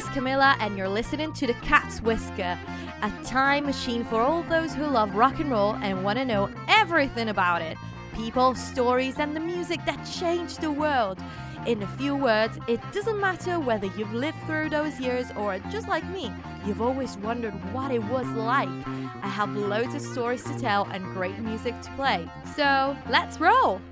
is Camilla, and you're listening to The Cat's Whisker, a time machine for all those who love rock and roll and want to know everything about it people, stories, and the music that changed the world. In a few words, it doesn't matter whether you've lived through those years or just like me, you've always wondered what it was like. I have loads of stories to tell and great music to play. So, let's roll!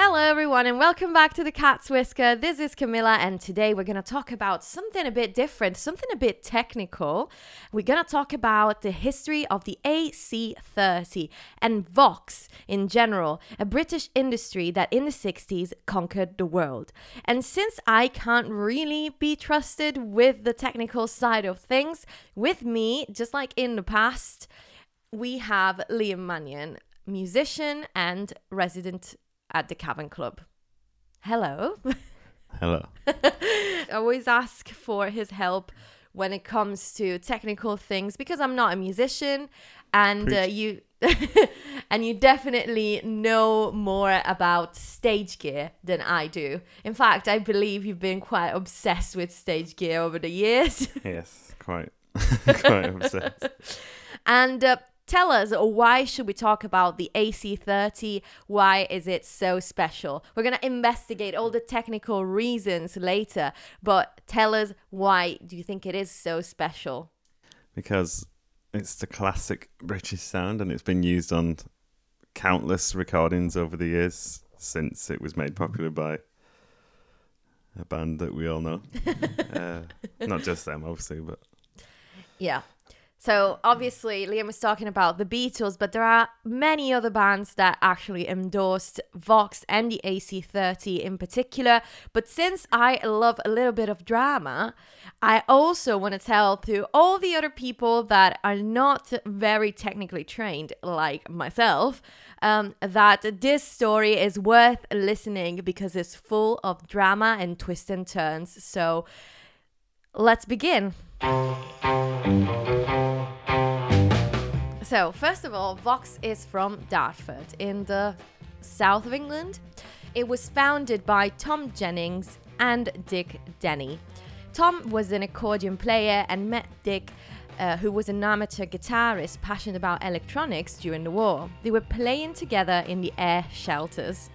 Hello, everyone, and welcome back to the Cat's Whisker. This is Camilla, and today we're going to talk about something a bit different, something a bit technical. We're going to talk about the history of the AC30 and Vox in general, a British industry that in the 60s conquered the world. And since I can't really be trusted with the technical side of things, with me, just like in the past, we have Liam Mannion, musician and resident at the Cavern Club. Hello. Hello. I always ask for his help when it comes to technical things because I'm not a musician and uh, you and you definitely know more about stage gear than I do. In fact, I believe you've been quite obsessed with stage gear over the years. yes, quite quite obsessed. And uh, tell us why should we talk about the AC30 why is it so special? We're going to investigate all the technical reasons later but tell us why do you think it is so special? Because it's the classic british sound and it's been used on countless recordings over the years since it was made popular by a band that we all know. Uh, not just them obviously but yeah so obviously Liam was talking about the Beatles, but there are many other bands that actually endorsed Vox and the AC30 in particular. But since I love a little bit of drama, I also want to tell to all the other people that are not very technically trained, like myself, um, that this story is worth listening because it's full of drama and twists and turns. So let's begin. So, first of all, Vox is from Dartford in the south of England. It was founded by Tom Jennings and Dick Denny. Tom was an accordion player and met Dick, uh, who was an amateur guitarist passionate about electronics during the war. They were playing together in the air shelters.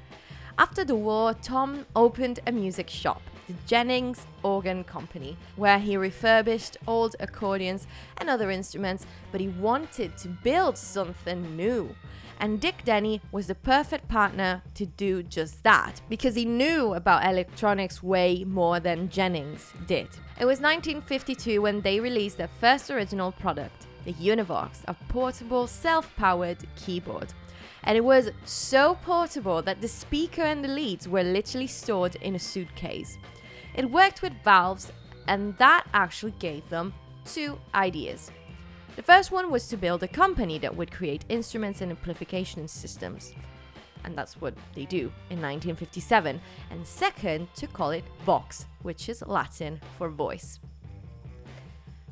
After the war, Tom opened a music shop the Jennings Organ Company, where he refurbished old accordions and other instruments, but he wanted to build something new. And Dick Denny was the perfect partner to do just that because he knew about electronics way more than Jennings did. It was 1952 when they released their first original product, the Univox, a portable self powered keyboard. And it was so portable that the speaker and the leads were literally stored in a suitcase. It worked with valves, and that actually gave them two ideas. The first one was to build a company that would create instruments and amplification systems. And that's what they do in 1957. And second, to call it Vox, which is Latin for voice.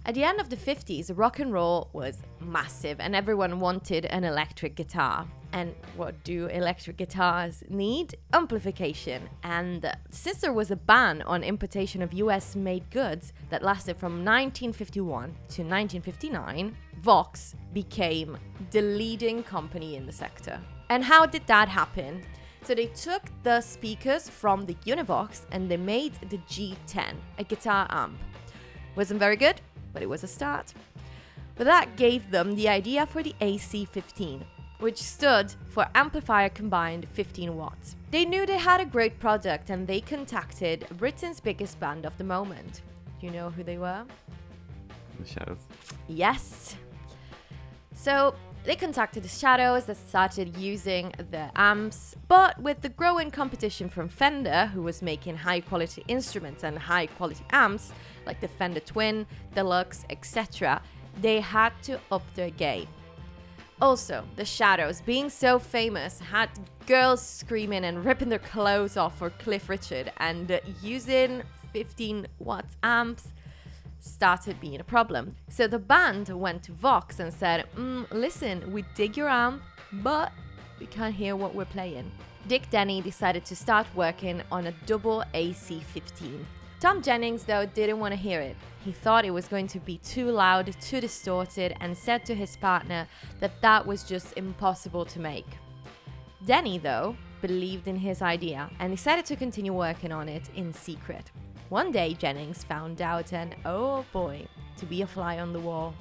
At the end of the 50s, rock and roll was massive and everyone wanted an electric guitar. And what do electric guitars need? Amplification. And since there was a ban on importation of US made goods that lasted from 1951 to 1959, Vox became the leading company in the sector. And how did that happen? So they took the speakers from the Univox and they made the G10, a guitar amp. Wasn't very good, but it was a start. But that gave them the idea for the AC15, which stood for Amplifier Combined 15 Watts. They knew they had a great product and they contacted Britain's biggest band of the moment. Do you know who they were? The Shadows. Yes. So they contacted the Shadows that started using the amps, but with the growing competition from Fender, who was making high quality instruments and high quality amps, like the Fender Twin, Deluxe, etc., they had to up their game. Also, the Shadows, being so famous, had girls screaming and ripping their clothes off for Cliff Richard, and using 15 watts amps started being a problem. So the band went to Vox and said, mm, Listen, we dig your amp, but we can't hear what we're playing. Dick Denny decided to start working on a double AC15 Tom Jennings, though, didn't want to hear it. He thought it was going to be too loud, too distorted, and said to his partner that that was just impossible to make. Denny, though, believed in his idea and decided to continue working on it in secret. One day, Jennings found out, and oh boy, to be a fly on the wall.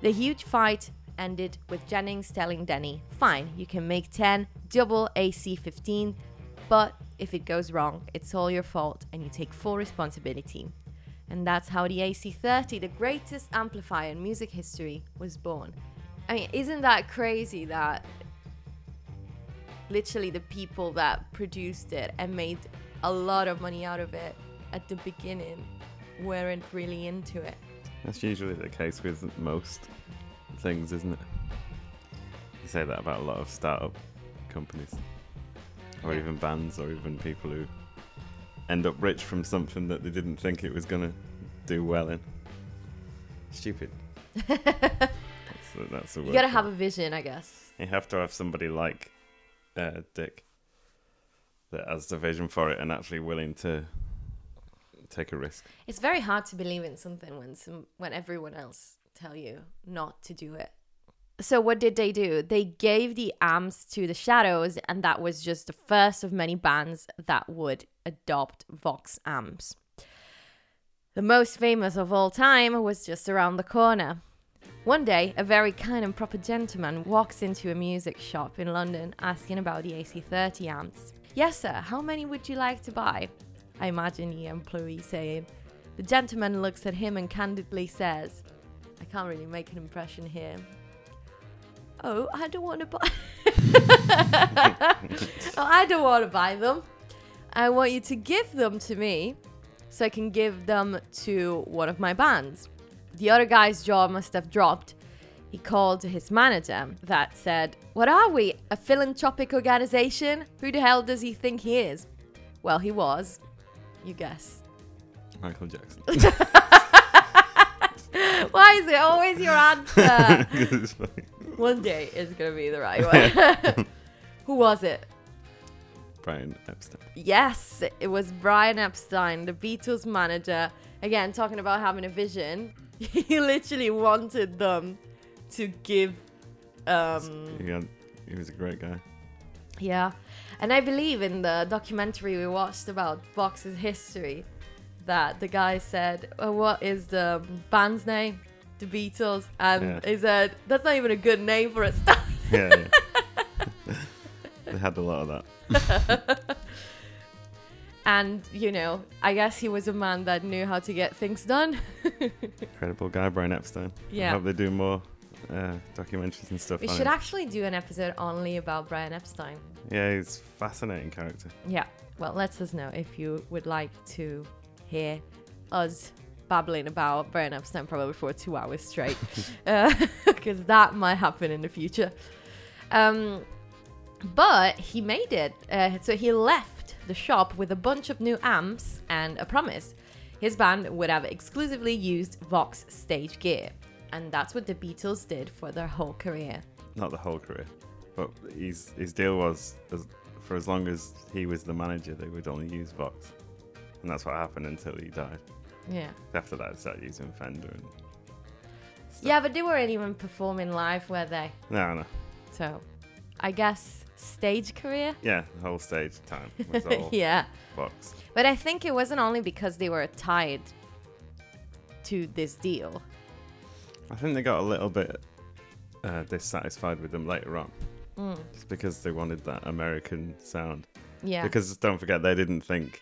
The huge fight ended with Jennings telling Denny, Fine, you can make 10 double AC 15, but if it goes wrong, it's all your fault and you take full responsibility. And that's how the AC30, the greatest amplifier in music history, was born. I mean, isn't that crazy that literally the people that produced it and made a lot of money out of it at the beginning weren't really into it? That's usually the case with most things, isn't it? You say that about a lot of startup companies, or Yeah. even bands, or even people who end up rich from something that they didn't think it was gonna do well in. Stupid. that's the, that's the You gotta have it. a vision, I guess. You have to have somebody like uh, Dick that has the vision for it and actually willing to take a risk. It's very hard to believe in something when some when everyone else tell you not to do it. So what did they do? They gave the amps to the Shadows, and that was just the first of many bands that would adopt Vox amps. The most famous of all time was just around the corner. One day, a very kind and proper gentleman walks into a music shop in London asking about the AC30 amps. Yes, sir, how many would you like to buy? I imagine the employee saying. The gentleman looks at him and candidly says, I can't really make an impression here. Oh, I don't want to buy. oh, I don't want to buy them. I want you to give them to me so I can give them to one of my bands. The other guy's jaw must have dropped. He called to his manager that said, What are we? A philanthropic organization? Who the hell does he think he is? Well, he was. You guess. Michael Jackson. Why is it always your answer? One day it's gonna be the right one. Who was it? Brian Epstein. Yes, it was Brian Epstein, the Beatles manager. Again, talking about having a vision. He literally wanted them to give. Um, He, he was a great guy. yeah. And I believe in the documentary we watched about Vox's history that the guy said, oh, What is the band's name? The Beatles. And Yeah. he said, That's not even a good name for a start. Yeah, yeah. they had a lot of that. And, you know, I guess he was a man that knew how to get things done. Incredible guy, Brian Epstein. I Yeah. hope they do more uh, documentaries and stuff. We should him. actually do an episode only about Brian Epstein. Yeah, he's a fascinating character. Yeah. Well, let us know if you would like to hear us babbling about Brian Epstein probably for two hours straight, because that might happen in the future. Um, but he made it. Uh, so he left the shop with a bunch of new amps and a promise. His band would have exclusively used Vox stage gear. And that's what the Beatles did for their whole career. Not the whole career, but his his deal was as, for as long as he was the manager, they would only use Vox, and that's what happened until he died. Yeah. After that, they started using Fender. And stuff. Yeah, but they weren't even performing live, were they? No, no. So, I guess stage career. Yeah, the whole stage time was all yeah, Vox. but I think it wasn't only because they were tied to this deal. I think they got a little bit uh, dissatisfied with them later on, Mm. just because they wanted that American sound. Yeah. Because don't forget, they didn't think,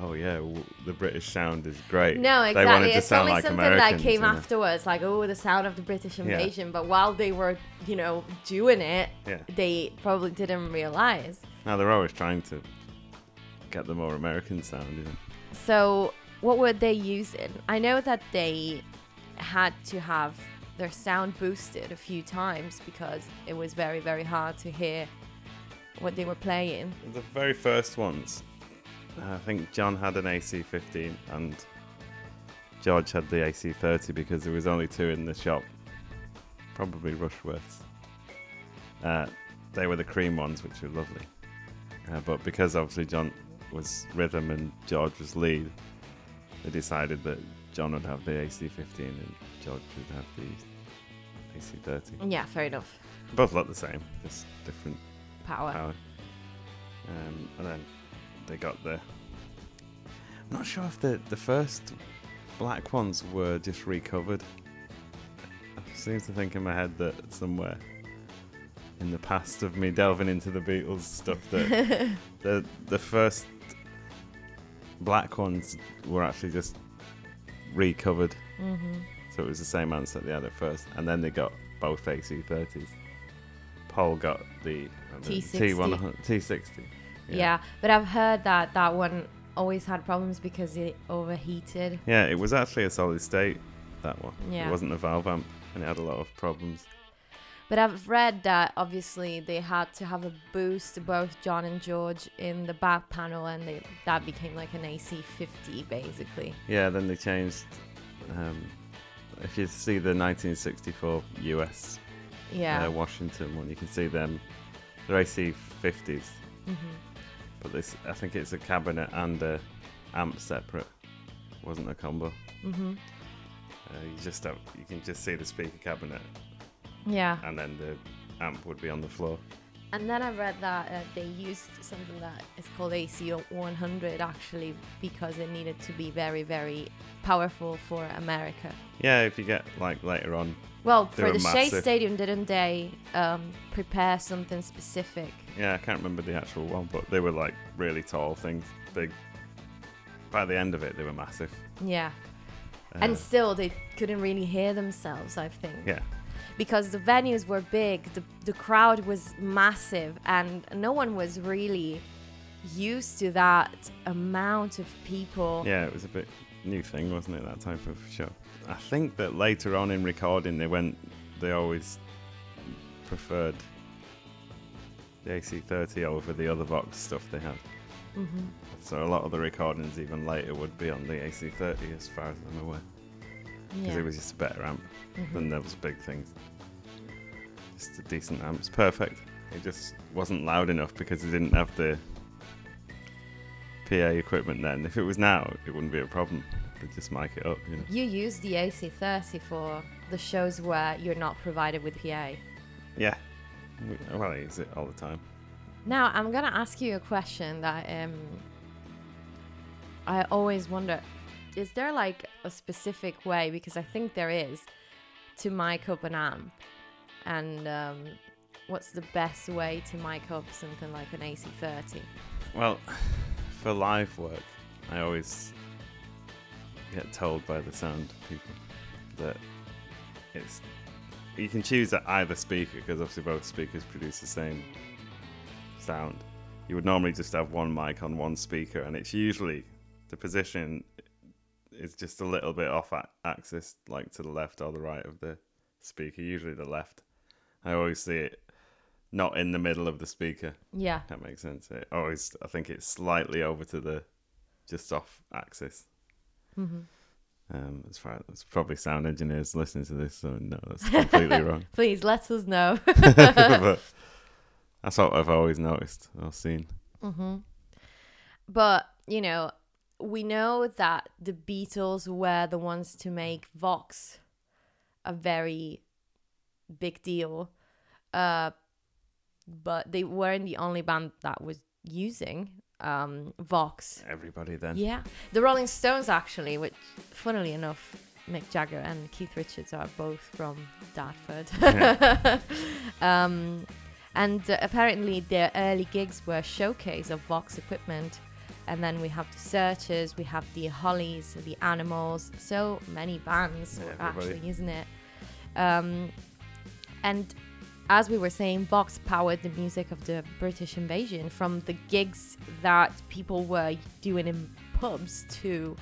oh yeah, w- the British sound is great. no, They exactly. wanted to It's sound only like something Americans. that came you know? afterwards, like oh, the sound of the British Yeah. invasion. But while they were, you know, doing it, Yeah. they probably didn't realize. Now they're always trying to get the more American sound. So, what were they using? I know that they had to have their sound boosted a few times because it was very, very hard to hear what they were playing. The very first ones, I think John had an AC15 and George had the AC30 because there was only two in the shop. Probably Rushworths. Uh, they were the cream ones, which were lovely. Uh, but because obviously John was rhythm and George was lead, they decided that John would have the AC15 and George would have the AC30. Yeah, fair enough. Both look the same, just different Power. power. Um, and then they got the. I'm not sure if the the first black ones were just recovered. I seem to think in my head that somewhere in the past of me delving into the Beatles stuff that the the first black ones were actually just recovered. hmm So it was the same answer they had at first, and then they got both AC30s. Paul got the the T60. T100 T60. Yeah. but I've heard that that one always had problems because it overheated. Yeah, it was actually a solid state. That one. Yeah. It wasn't a valve amp, and it had a lot of problems. But I've read that obviously they had to have a boost, both John and George, in the back panel, and they, that became like an AC50 basically. Yeah, then they changed. Um, if you see the 1964 US Yeah. uh, Washington one, you can see them. They're AC50s, hmm but this I think it's a cabinet and a amp separate. Wasn't a combo. hmm Uh, you just have, you can just see the speaker cabinet, Yeah. and then the amp would be on the floor. And then I read that uh, they used something that is called AC 100 actually because it needed to be very, very powerful for America. Yeah, if you get like later on, Well, for were the Shea. Stadium, didn't they um, prepare something specific? Yeah, I can't remember the actual one, but they were like really tall things, big. By the end of it, they were massive. Yeah. Uh, and still, they couldn't really hear themselves, I think. yeah, Because the venues were big, the, the crowd was massive, and no one was really used to that amount of people. yeah, it was a bit new thing, wasn't it? That type of show. I think that later on in recording, they went, they always preferred the AC30 over the other Vox stuff they had. hmm So a lot of the recordings, even later, would be on the AC30, as far as I'm aware, because Yeah. it was just a better amp Mhm. than those big things. Just a decent amp. It's perfect. It just wasn't loud enough because it didn't have the PA equipment then. If it was now, it wouldn't be a problem. They just mic it up, you know. You use the AC30 for the shows where you're not provided with PA. Yeah. We- Well, I use it all the time. Now, I'm gonna ask you a question that um, I always wonder: Is there like a specific way? Because I think there is to mic up an amp, and um, what's the best way to mic up something like an AC30? Well, for live work, I always get told by the sound people that it's you can choose either speaker because obviously both speakers produce the same sound. You would normally just have one mic on one speaker, and it's usually the position is just a little bit off a- axis, like to the left or the right of the speaker. Usually the left. I always see it not in the middle of the speaker. Yeah, That makes sense. It always, I think it's slightly over to the just off axis. hmm Um, as far as probably sound engineers listening to this, so no, that's completely wrong. please let us know. but that's what I've always noticed or seen. hmm But you know, we know that the Beatles were the ones to make Vox a very big deal. Uh, but they weren't the only band that was using um, Vox. Everybody then. Yeah, the Rolling Stones actually, which, funnily enough, Mick Jagger and Keith Richards are both from Dartford. um, and uh, apparently, their early gigs were showcase of Vox equipment. And then we have the Searchers, we have the Hollies, the Animals. So many bands Yeah, actually using it. Um, and as we were saying, Vox powered the music of the British invasion from the gigs that people were doing in pubs to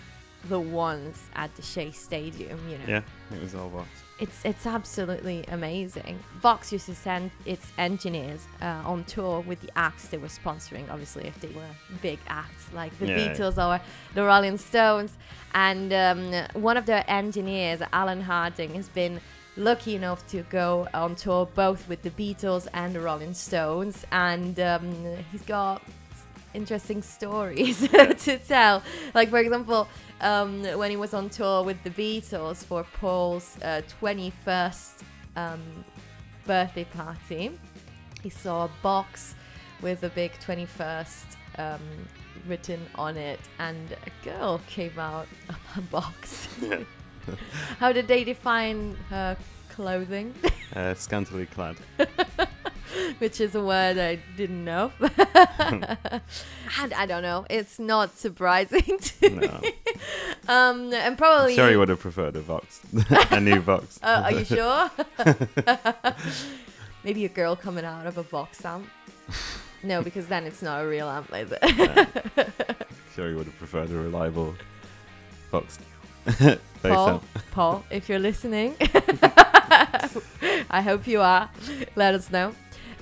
the ones at the Shea Stadium, you know. Yeah, it was all Vox. It's it's absolutely amazing. Vox used to send its engineers uh, on tour with the acts they were sponsoring, obviously if they were big acts like the Yeah. Beatles or the Rolling Stones. And um, one of their engineers, Alan Harding, has been lucky enough to go on tour both with the Beatles and the Rolling Stones, and um, he's got interesting stories to tell. Like for example, um, when he was on tour with the Beatles for Paul's uh, 21st um, birthday party, he saw a box with a big 21st um, written on it, and a girl came out of a box. How did they define her clothing? Uh, scantily clad. Which is a word I didn't know. and I don't know. It's not surprising to No. Um, and probably. I'm sure you would have preferred a Vox, a new Vox. Uh, are you sure? Maybe a girl coming out of a box amp. No, because then it's not a real amp, is it? sure you would have preferred a reliable Vox. Paul. Paul, if you're listening, I hope you are. Let us know.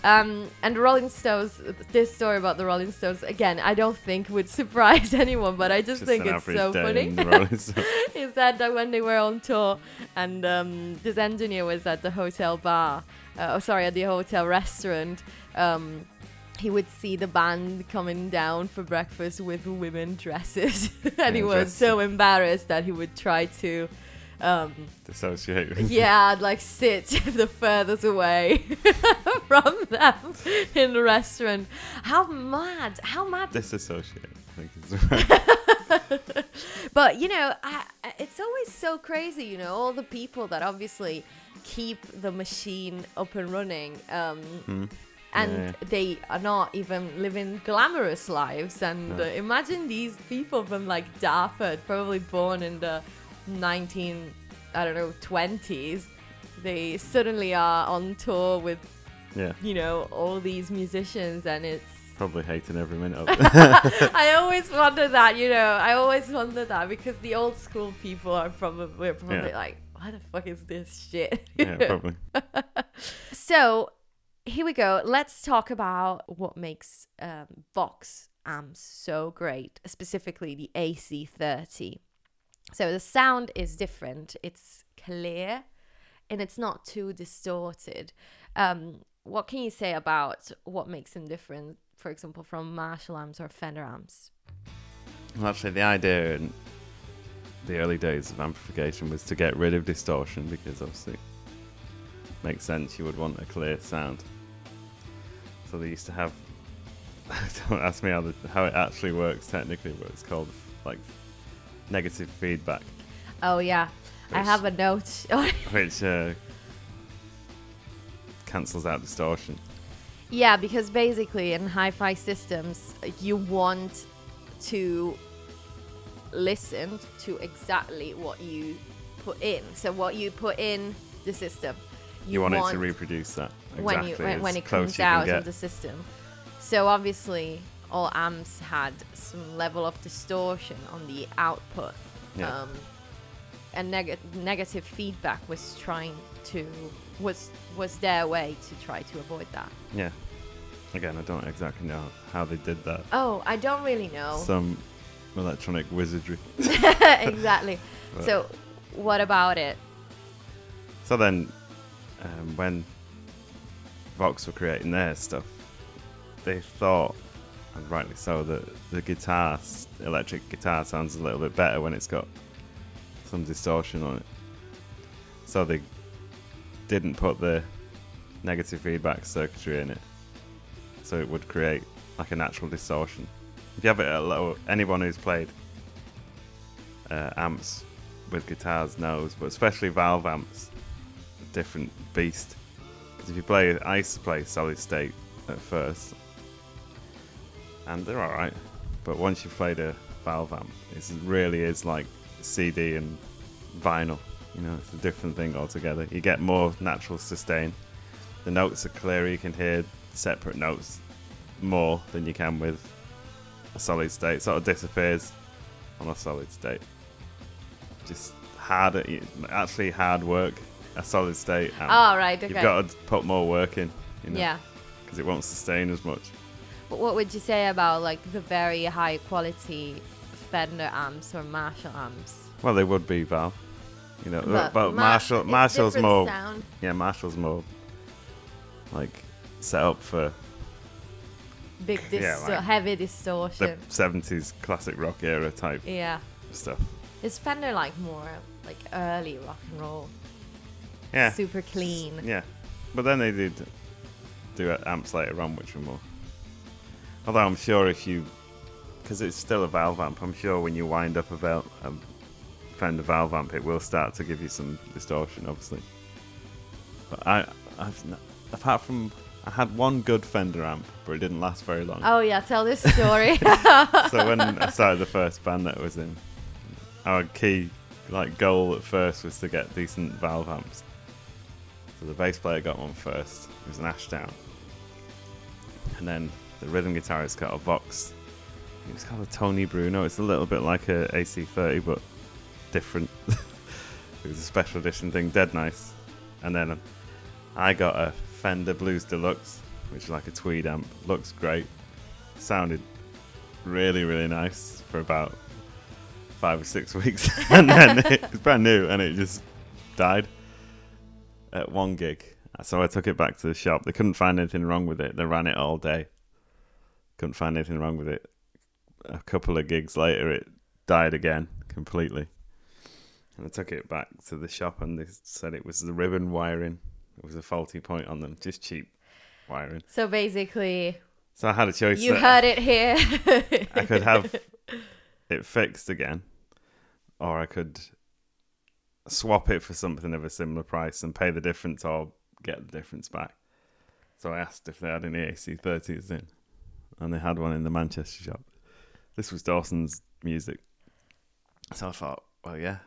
Um, and the Rolling Stones, this story about the Rolling Stones, again, I don't think would surprise anyone, but I just, Just think it's so funny. is that uh, when they were on tour and um, this engineer was at the hotel bar, uh, oh sorry, at the hotel restaurant, um, he would see the band coming down for breakfast with women dresses, and he was so embarrassed that he would try to. Um, Dissociate. yeah, like sit the furthest away from them in the restaurant. How mad! How mad Disassociate, I think the. But you know, I, I- it's always so crazy. You know, all the people that obviously keep the machine up and running, um, Hmm. And Yeah. they are not even living glamorous lives. And No. uh, imagine these people from like Dartford, probably born in the 19, I don't know, 20s. They suddenly are on tour with Yeah, you know all these musicians, and it's probably hating every minute of it. I always wonder that, you know, I always wonder that because the old school people are probably we're probably Yeah. like, what the fuck is this shit? yeah, probably. so here we go. Let's talk about what makes um, Vox amps so great, specifically the AC30. So the sound is different. It's clear and it's not too distorted. Um, what can you say about what makes them different, for example, from Marshall amps or Fender amps? Well, actually, the idea in the early days of amplification was to get rid of distortion because obviously makes sense. You would want a clear sound. So they used to have. Don't ask me how the, how it actually works technically, but it's called like negative feedback, Oh yeah, I have a note. which uh, cancels out distortion. yeah, because basically in hi-fi systems, you want to listen to exactly what you put in. So what you put in the system, You, want, it to reproduce that exactly when you when, when it comes out of the system. So obviously, all amps had some level of distortion on the output. Yeah. Um, and neg- negative feedback was trying to was was their way to try to avoid that. Yeah. Again, I don't exactly know how they did that. Oh, I don't really know. Some electronic wizardry. exactly. But- So, what about it? So then, um, when Vox were creating their stuff, they thought, and rightly so, that the guitar, electric guitar, sounds a little bit better when it's got some distortion on it. So they didn't put the negative feedback circuitry in it, so it would create like a natural distortion. If you have it at a low, anyone who's played uh, amps with guitars knows, but especially valve amps, different beast. Because if you play, I used to play solid state at first, and they're alright, but once you've played a valve amp, it really is like CD and vinyl. You know, it's a different thing altogether. You get more natural sustain. The notes are clearer. You can hear separate notes more than you can with a solid state. Sort of disappears on a solid state. Just harder, actually hard work. A solid state. amp. Oh, right. Okay. You've got to put more work in. You know, yeah. Because it won't sustain as much. But what would you say about like the very high quality Fender amps or Marshall amps? Well, they would be Valve. You know, but, Ma- Marshall, Marshall's more. Sound. Yeah, Marshall's more like set up for big Yeah, like heavy the distortion. 70s classic rock era type yeah. stuff. Is Fender like more like early rock and roll? Yeah. Super clean. Yeah. But then they did do amps later on, which were more. Although I'm sure if you. Because it's still a valve amp, I'm sure when you wind up a, val- a Fender valve amp, it will start to give you some distortion, obviously. But I, I've. N- apart from. I had one good Fender amp, but it didn't last very long. Oh yeah, tell this story. so when I started the first band that I was in, our key like goal at first was to get decent valve amps. So the bass player got one first. It was an Ashdown, and then the rhythm guitarist got a Vox. It was called a Tony Bruno. It's a little bit like a AC30, but different. it was a special edition thing, dead nice. And then I got a Fender Blues Deluxe, which is like a tweed amp. Looks great. Sounded really, really nice for about five or six weeks. and then it was brand new and it just died at one gig. So I took it back to the shop. They couldn't find anything wrong with it. They ran it all day. Couldn't find anything wrong with it. A couple of gigs later, it died again completely. And I took it back to the shop and they said it was the ribbon wiring. It was a faulty point on them, just cheap wiring. so basically, So I had a choice. you heard it here. I could have it fixed again, or I could swap it for something of a similar price and pay the difference or get the difference back. So I asked if they had any AC30s in, and they had one in the Manchester shop. This was Dawson's music. So I thought, well, yeah,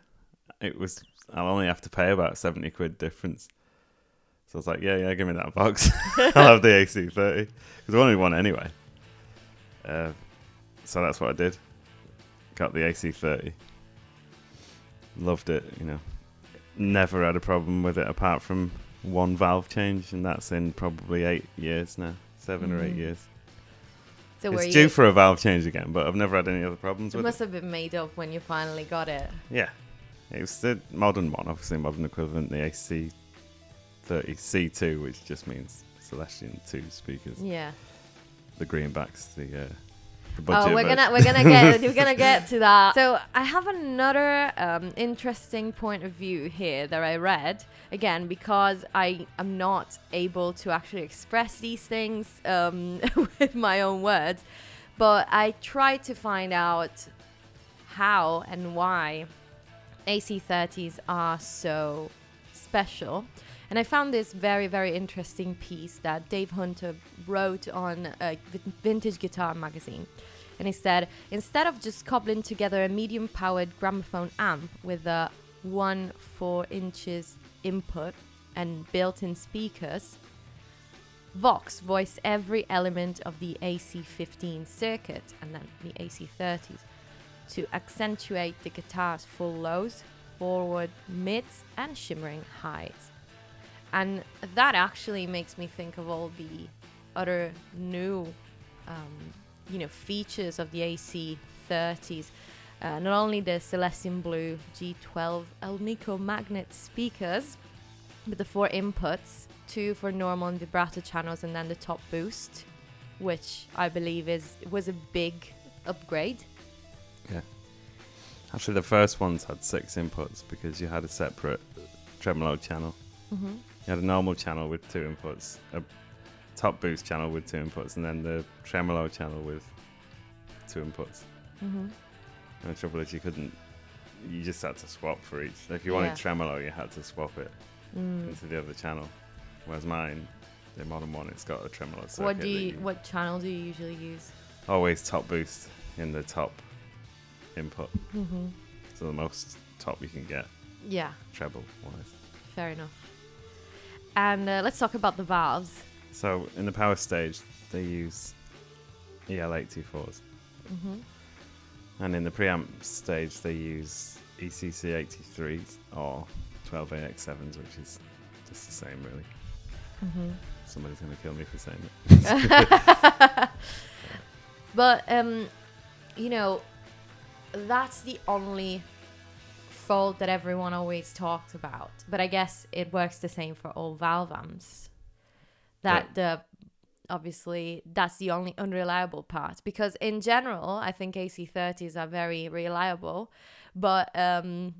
it was. I'll only have to pay about 70 quid difference. So I was like, yeah, yeah, give me that box. I'll have the AC30. Because I wanted one anyway. Uh, so that's what I did. Got the AC30. Loved it, you know. Never had a problem with it apart from one valve change, and that's in probably eight years now. Seven or eight Mhm. years. so it's due for a valve change again, but I've never had any other problems it with must it. have been made up when you finally got it. Yeah. It was the modern one, obviously modern equivalent, the AC30C2, which just means Celestion 2 speakers. Yeah. The greenbacks, the uh, the budget Oh, we're gonna we're gonna get we're gonna get to that. So I have another um, interesting point of view here that I read again because I am not able to actually express these things um, with my own words, but I tried to find out how and why AC30s are so special. And I found this very, very interesting piece that Dave Hunter wrote on Vintage Guitar magazine. And he said, instead of just cobbling together a medium powered gramophone amp with a 1 4 inches input and built in speakers, Vox voiced every element of the AC15 circuit and then the AC30s to accentuate the guitar's full lows, forward mids, and shimmering highs. And that actually makes me think of all the other new, um, you know, features of the AC30s. Uh, not only the Celestion Blue G12 Alnico magnet speakers with the four inputs, two for normal and vibrato channels, and then the top boost, which I believe is was a big upgrade. Yeah. Actually, the first ones had six inputs because you had a separate tremolo channel. Mm-hmm. You had a normal channel with two inputs, a top boost channel with two inputs, and then the tremolo channel with two inputs. Mm-hmm. And the trouble is, you couldn't. You just had to swap for each. If you wanted Yeah. tremolo, you had to swap it Mm. into the other channel. Whereas mine, the modern one, it's got a tremolo circuit. What do that you? What channel do you usually use? Always top boost in the top input. Mm-hmm. So the most top you can get Yeah, treble wise. fair enough. And uh, let's talk about the valves. So in the power stage, they use E EL84s. Mm-hmm. And in the preamp stage, they use E ECC83s or 12AX7s, which is just the same, really. Mm-hmm. Somebody's going to kill me for saying it. But um, you know, that's the only fault that everyone always talks about. But I guess it works the same for all valve amps. That the obviously that's the only unreliable part because in general I think AC30s are very reliable, but um,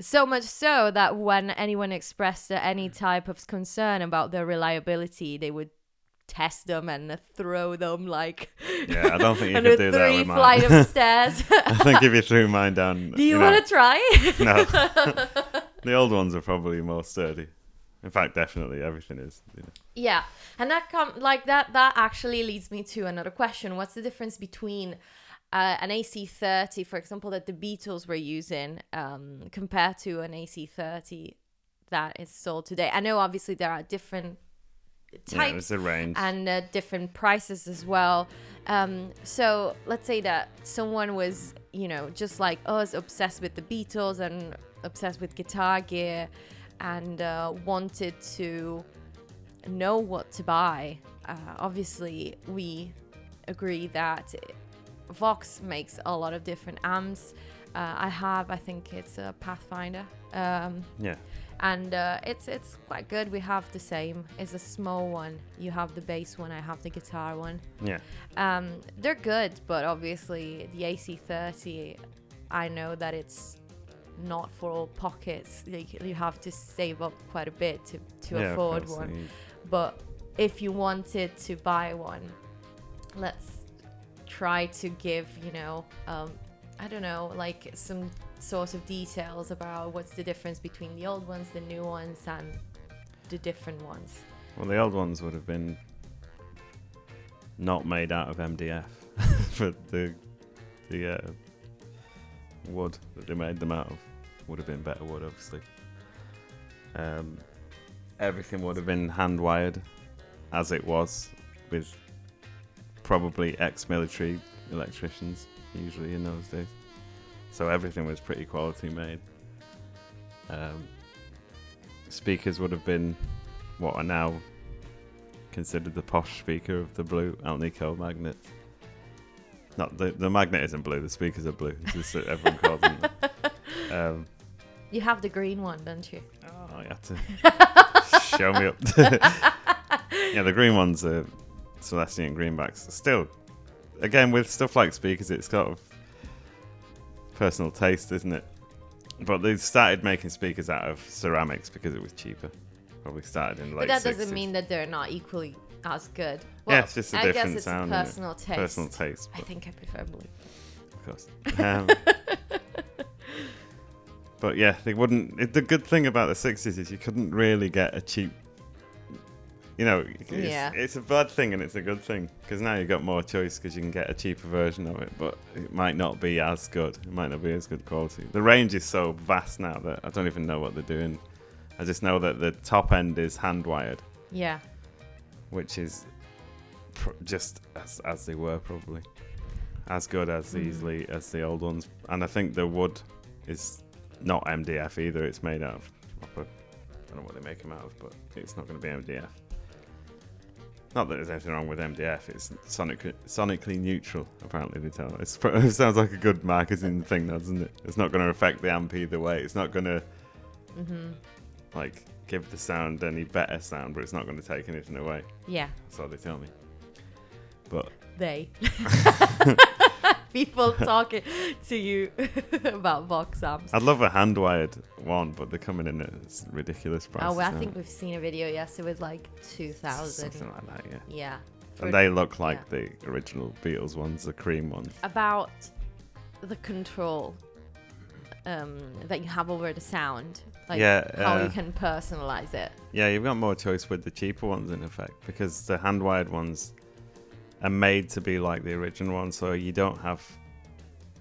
so much so that when anyone expressed any type of concern about their reliability, they would test them and throw them like Yeah, I don't think you could do that with mine. flight of stairs. I think if you threw mine down, Do you, know, want to try? No, the old ones are probably more sturdy. In fact, definitely everything is. You know. Yeah, and that come like that. That actually leads me to another question: What's the difference between uh, an AC30, for example, that the Beatles were using, um, compared to an AC30 that is sold today? I know obviously there are different types range. and uh, different prices as well. Um, so let's say that someone was, you know, just like us, obsessed with the Beatles and obsessed with guitar gear, and uh, wanted to know what to buy. Uh, obviously, we agree that Vox makes a lot of different amps. Uh, I have, I think it's a Pathfinder. Um, yeah, and uh, it's it's quite good. We have the same. It's a small one. You have the bass one. I have the guitar one. yeah, Um, they're good, but obviously the AC30, I know that it's not for all pockets. Like, you have to save up quite a bit to to yeah. afford course, one. But if you wanted to buy one, let's try to give you know um, I don't know like some sort of details about what's the difference between the old ones, the new ones, and the different ones. Well, the old ones would have been not made out of MDF, but the the uh, wood that they made them out of would have been better wood, obviously. Um, everything would have been hand wired, as it was, with probably ex-military electricians, usually in those days. So everything was pretty quality made. Um, speakers would have been what are now considered the posh speaker of the blue Alnico magnet. Not the the magnet isn't blue. The speakers are blue. It's just everyone calls them. Um, You have the green one, don't you? oh, you have to show me up. yeah, the green ones are Celestion greenbacks. Still, again with stuff like speakers, it's sort of personal taste, isn't it? But they started making speakers out of ceramics because it was cheaper. Probably started in the late but that 60s. doesn't mean that they're not equally as good. Yeah, it's just a I guess different it's sound, personal taste. personal taste. I think I prefer blue. of course. Um, but yeah, they wouldn't. It, the good thing about the sixties is you couldn't really get a cheap. You know, it's, Yeah. it's a bad thing and it's a good thing because now you've got more choice because you can get a cheaper version of it, but it might not be as good. It might not be as good quality. The range is so vast now that I don't even know what they're doing. I just know that the top end is hand wired, Yeah. which is pr- just as as they were probably as good as Mm. easily as the old ones. And I think the wood is not MDF either. It's made out of proper. I don't know what they make them out of, but it's not going to be MDF. Not that there's anything wrong with MDF. It's sonic, sonically neutral. Apparently they tell us. It sounds like a good marketing thing, doesn't it? It's not going to affect the amp either way. It's not going to hmm like give the sound any better sound, but it's not going to take anything away. Yeah. That's what they tell me. But They. People talking to you about Vox amps. I'd love a hand wired one, but they're coming in at ridiculous prices. Oh, well, I think we've seen a video. Yes, it was like two thousand. something like that. Yeah, Yeah. And they look like the original Beatles ones, the cream ones. about the control um, that you have over the sound, like Yeah, how uh, you can personalize it. Yeah, you've got more choice with the cheaper ones in effect because the hand wired ones are made to be like the original ones, so you don't have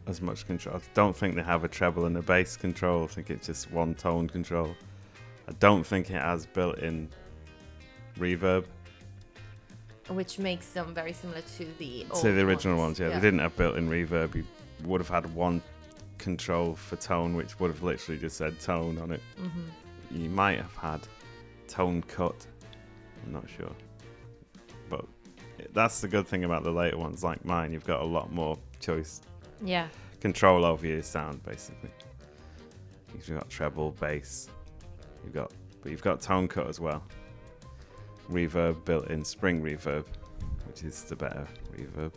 as much control. I don't think they have a treble and a bass control. I think it's just one tone control. I don't think it has built-in reverb Which makes them very similar to the to the original ones. Yeah, Yeah. they didn't have built-in reverb. You would have had one control for tone, which would have literally just said tone on it. hmm You might have had tone cut. I'm not sure, that's the good thing about the later ones, like mine. You've got a lot more choice, Yeah. control over your sound, basically. You've got treble, bass. You've got, but you've got tone cut as well. Reverb built in, spring reverb. which is the better reverb.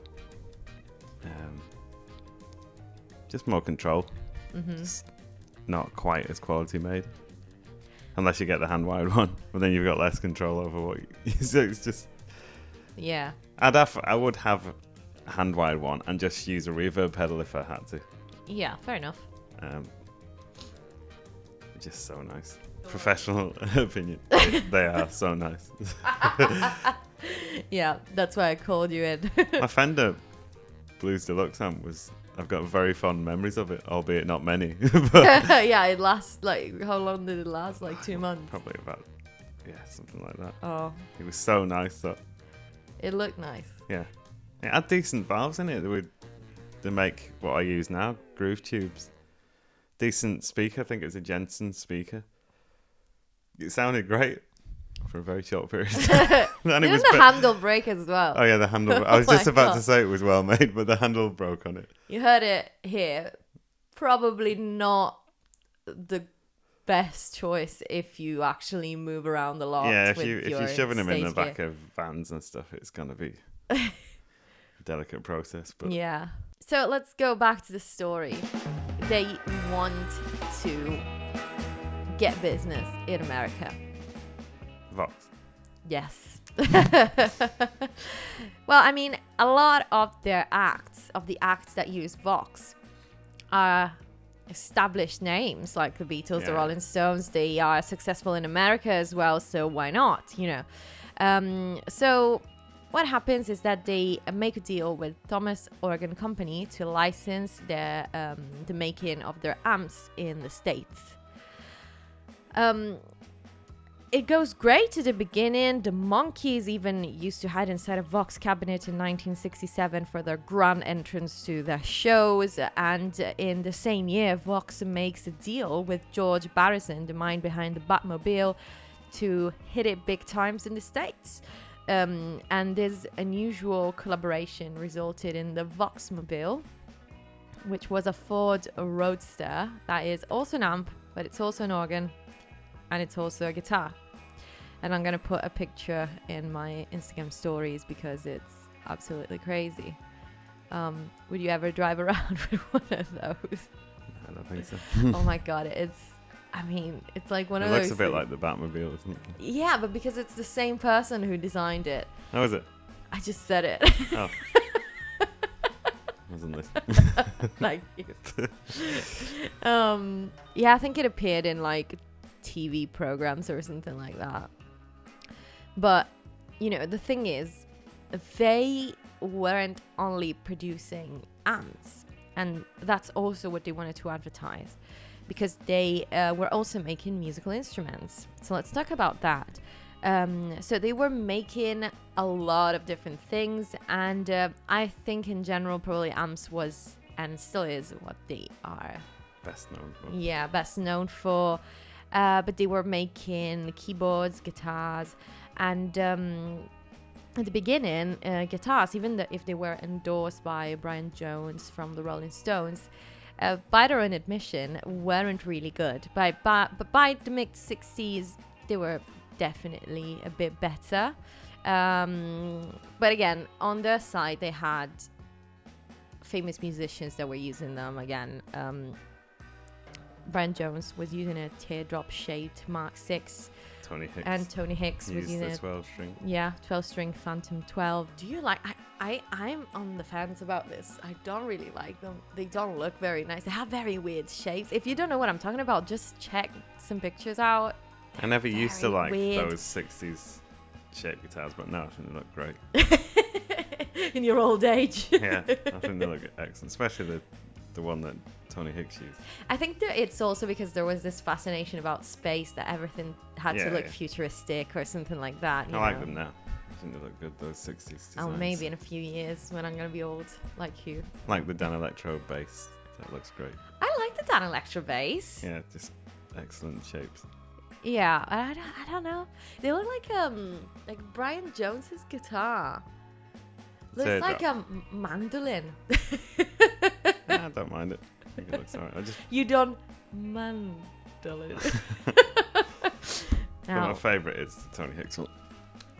Um, just more control. hmm Just not quite as quality made. Unless you get the hand wired one, but then you've got less control over what. You, so it's just. Yeah. I'd have. I would have a hand wired one and just use a reverb pedal if I had to. Yeah, fair enough. Um, just so nice. Professional opinion. They, are so nice. Yeah, that's why I called you in. My Fender Blues Deluxe amp was. I've got very fond memories of it, albeit not many. yeah, it lasts like how long did it last? Like two months. probably about. Yeah, something like that. Oh, It was so nice that. It looked nice. Yeah. It had decent valves in it that would. They make what I use now, groove tubes. Decent speaker, I think it was a Jensen speaker. It sounded great for a very short period. of and it was the handle break as well? Oh yeah, the handle. I was Oh just about God. to say it was well made, but the handle broke on it. You heard it here. Probably not the best choice if you actually move around a lot. yeah, if you if you're shoving them in the back gear. of vans and stuff, it's gonna be a delicate process. But Yeah. So let's go back to the story. They want to get business in America. Vox. Yes. well, I mean, a lot of their acts, of the acts that use Vox, are established names like the Beatles, the Rolling Stones. They are successful in America as well, so why not? You know. Um, so what happens is that they make a deal with Thomas Organ Company to license their um, the making of their amps in the states. Um, it goes great to the beginning. The Monkees even used to hide inside a Vox cabinet in 1967 for their grand entrance to their shows. And in the same year, Vox makes a deal with George Barrison, the mind behind the Batmobile, to hit it big times in the States. Um, and this unusual collaboration resulted in the Voxmobile, which was a Ford Roadster that is also an amp, but it's also an organ and it's also a guitar. And I'm gonna put a picture in my Instagram stories because it's absolutely crazy. Um, would you ever drive around with one of those? I don't think so. oh my god, it's. I mean, it's like one it of looks those. a bit like the Batmobile, doesn't it? Yeah, but because it's the same person who designed it, How is it? I just said it. Oh. Wasn't listening. Thank you. um, yeah, I think it appeared in like TV programs or something like that. But you know, the thing is, they weren't only producing amps, and that's also what they wanted to advertise, because they uh, were also making musical instruments. So let's talk about that. Um, so they were making a lot of different things, and uh, I think in general, probably amps was and still is what they are Best known for. yeah, best known for. Uh, but they were making keyboards, guitars, and um, at the beginning, uh, guitars, even the, if they were endorsed by Brian Jones from the Rolling Stones, uh, by their own admission, weren't really good. By, by, but by the mid 60s, they were definitely a bit better. Um, but again, on their side, they had famous musicians that were using them again. Um, Brian Jones was using a teardrop shaped Mark 6 Tony Hicks. and Tony Hicks was using the a 12 string. yeah 12 string Phantom 12. Do you like I, I I'm on the fence about this. I don't really like them. They don't look very nice. They have very weird shapes. If you don't know what I'm talking about, just check some pictures out. I never used to like weird. those 60s shaped guitars, but now I think they look great. In your old age. yeah, I think they look excellent, especially the the one that Tony Hicks used. I think that it's also because there was this fascination about space that everything had Yeah, to look yeah. futuristic or something like that. I like them now. I think they look good. Those 60s designs. Oh, maybe in a few years when I'm gonna be old like you. Like the Danelectro bass. That looks great. I like the Danelectro bass. Yeah, just excellent shapes. Yeah, I, I, don't- I don't know. They look like um like Brian Jones's guitar. Looks Teardrop. like a mandolin. I don't mind it. I think it looks alright. I just you don't mandolin. but my favourite is the Tony Hicks one.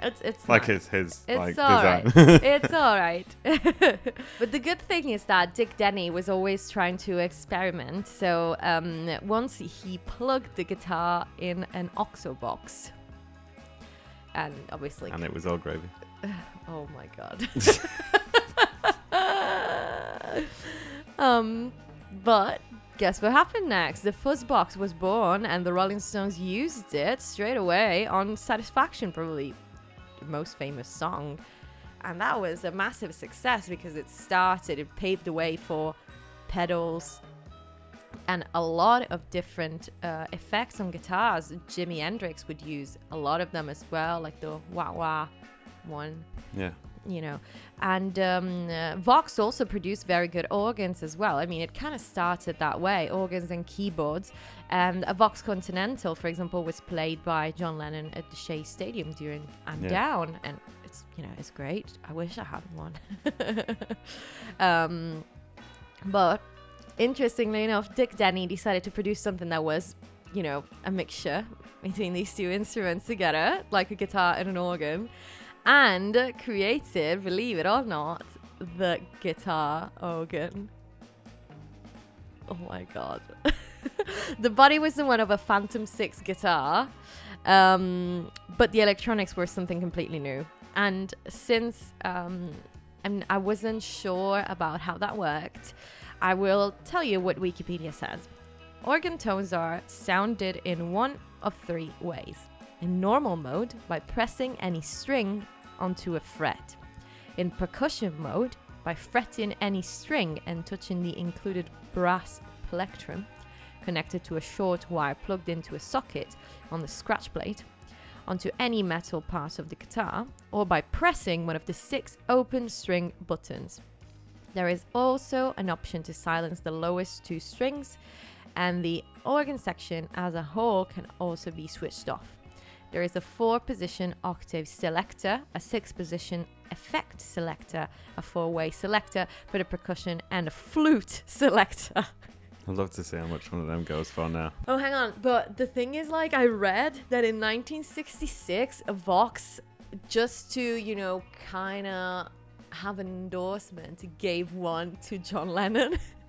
It's it's Like nice. it's his It's like all design. right. it's all right. but the good thing is that Dick Denney was always trying to experiment. So um, once he plugged the guitar in an OXO box, and obviously, and it was all gravy. oh my god. um, but guess what happened next? The fuzz box was born, and the Rolling Stones used it straight away on Satisfaction, probably the most famous song. And that was a massive success because it started, it paved the way for pedals and a lot of different uh, effects on guitars. Jimi Hendrix would use a lot of them as well, like the wah wah one Yeah. You know. And um, uh, vox also produced very good organs as well. I mean it kind of started that way organs and keyboards. And a vox continental for example was played by john lennon at the shea stadium during i'm Yeah. down and it's you know it's great. I wish i had one. Um, but interestingly enough dick denney decided to produce something that was you know a mixture between these two instruments together like a guitar and an organ and created, believe it or not, the guitar organ. Oh my god. the body was the one of a Phantom 6 guitar, um, but the electronics were something completely new. And since um, I'm, I wasn't sure about how that worked, I will tell you what Wikipedia says. Organ tones are sounded in one of three ways. In normal mode, by pressing any string onto a fret. In percussion mode, by fretting any string and touching the included brass plectrum connected to a short wire plugged into a socket on the scratch plate onto any metal part of the guitar, or by pressing one of the six open string buttons. There is also an option to silence the lowest two strings, and the organ section as a whole can also be switched off. There is a four position octave selector, a six position effect selector, a four way selector for the percussion, and a flute selector. I'd love to see how much one of them goes for now. Oh, hang on. But the thing is, like, I read that in 1966, Vox, just to, you know, kind of have an endorsement, gave one to John Lennon.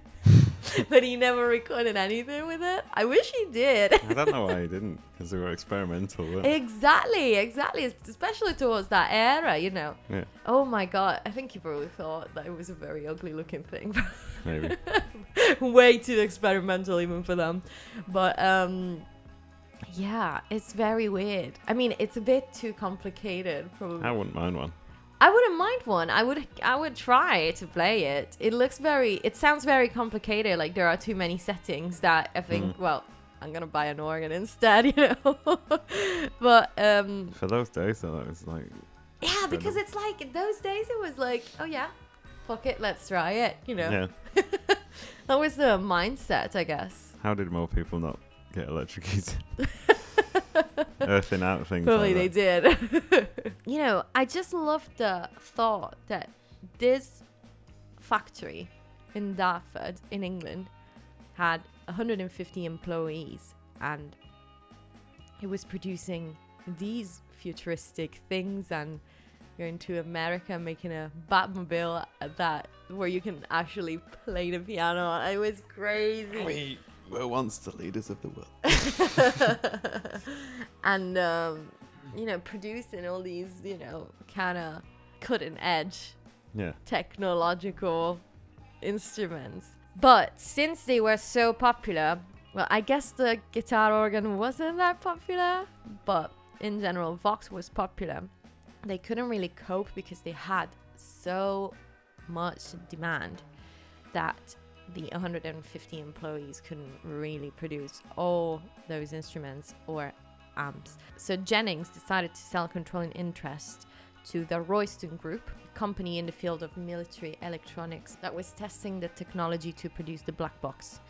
but he never recorded anything with it. I wish he did. I don't know why he didn't, because they were experimental. they? exactly, exactly. Especially towards that era, you know. Yeah, Oh my god, I think he probably thought that it was a very ugly looking thing. maybe. Way too experimental even for them. But um yeah, it's very weird. I mean, it's a bit too complicated probably. I wouldn't mind one. I wouldn't mind one. I would I would try to play it. It looks very it sounds very complicated. Like there are too many settings that I think, Mm. well, I'm gonna buy an organ instead, you know. but um For those days, though, that was like, yeah, because it's like in those days it was like, oh yeah, fuck it, let's try it, you know. yeah. That was the mindset, I guess. How did more people not get electrocuted? Earthing out things. Probably like they that. did. you know, I just love the thought that this factory in Dartford, in England, had 150 employees and it was producing these futuristic things and going to America making a Batmobile that where you can actually play the piano. on. It was crazy. We were once the leaders of the world. and um, you know producing all these you know kind of cutting edge Yeah. technological instruments but since they were so popular well i guess the guitar organ wasn't that popular but in general vox was popular they couldn't really cope because they had so much demand that the 150 employees couldn't really produce all those instruments or amps. So Jennings decided to sell controlling interest to the Royston Group, a company in the field of military electronics that was testing the technology to produce the black box.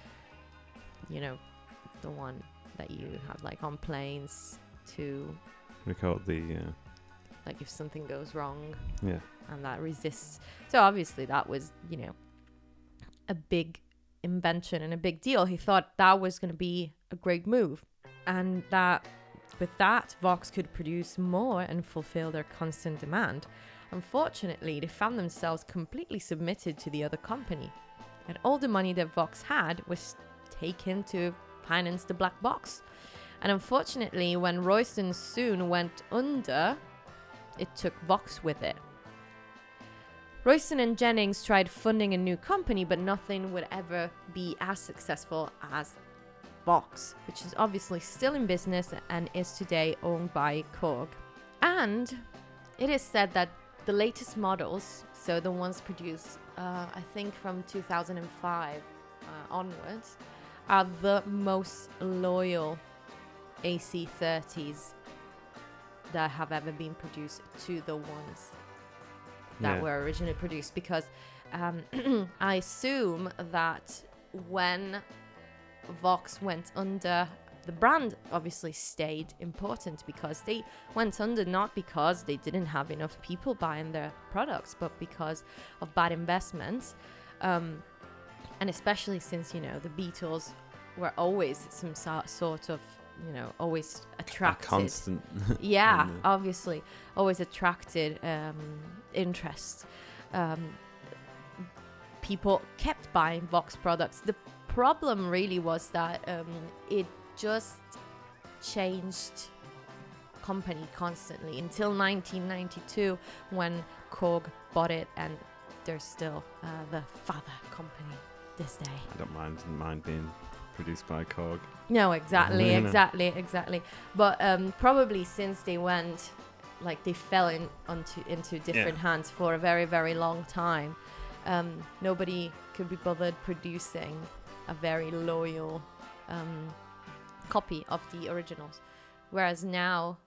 You know, the one that you have like on planes to it the, uh, like if something goes wrong yeah. and that resists. So obviously that was, you know, a big invention and a big deal. He thought that was going to be a great move and that With that, Vox could produce more and fulfill their constant demand. Unfortunately, they found themselves completely submitted to the other company, and all the money that Vox had was taken to finance the black box. And unfortunately, when Royston soon went under, it took Vox with it. Royston and Jennings tried funding a new company, but nothing would ever be as successful as Vox, which is obviously still in business and is today owned by Korg. And it is said that the latest models, so the ones produced, uh, I think from 2005 uh, onwards, are the most loyal AC30s that have ever been produced to the ones that Yeah. were originally produced because um, I assume that when Vox went under, the brand obviously stayed important because they went under not because they didn't have enough people buying their products, but because of bad investments. Um, and especially since, you know, the Beatles were always some sort of, you know, always A attracted. constant. yeah obviously. Always attracted um, interest. Um, people kept buying vox products. The problem really was that um, it just changed company constantly until 1992 when korg bought it and they're still uh, the father company this day. I don't mind mind being produced by Korg. no, exactly, exactly, exactly. But um, probably since they went, like they fell in onto into different hands for a very, very long time, um, nobody could be bothered producing a very loyal um, copy of the originals. Whereas now,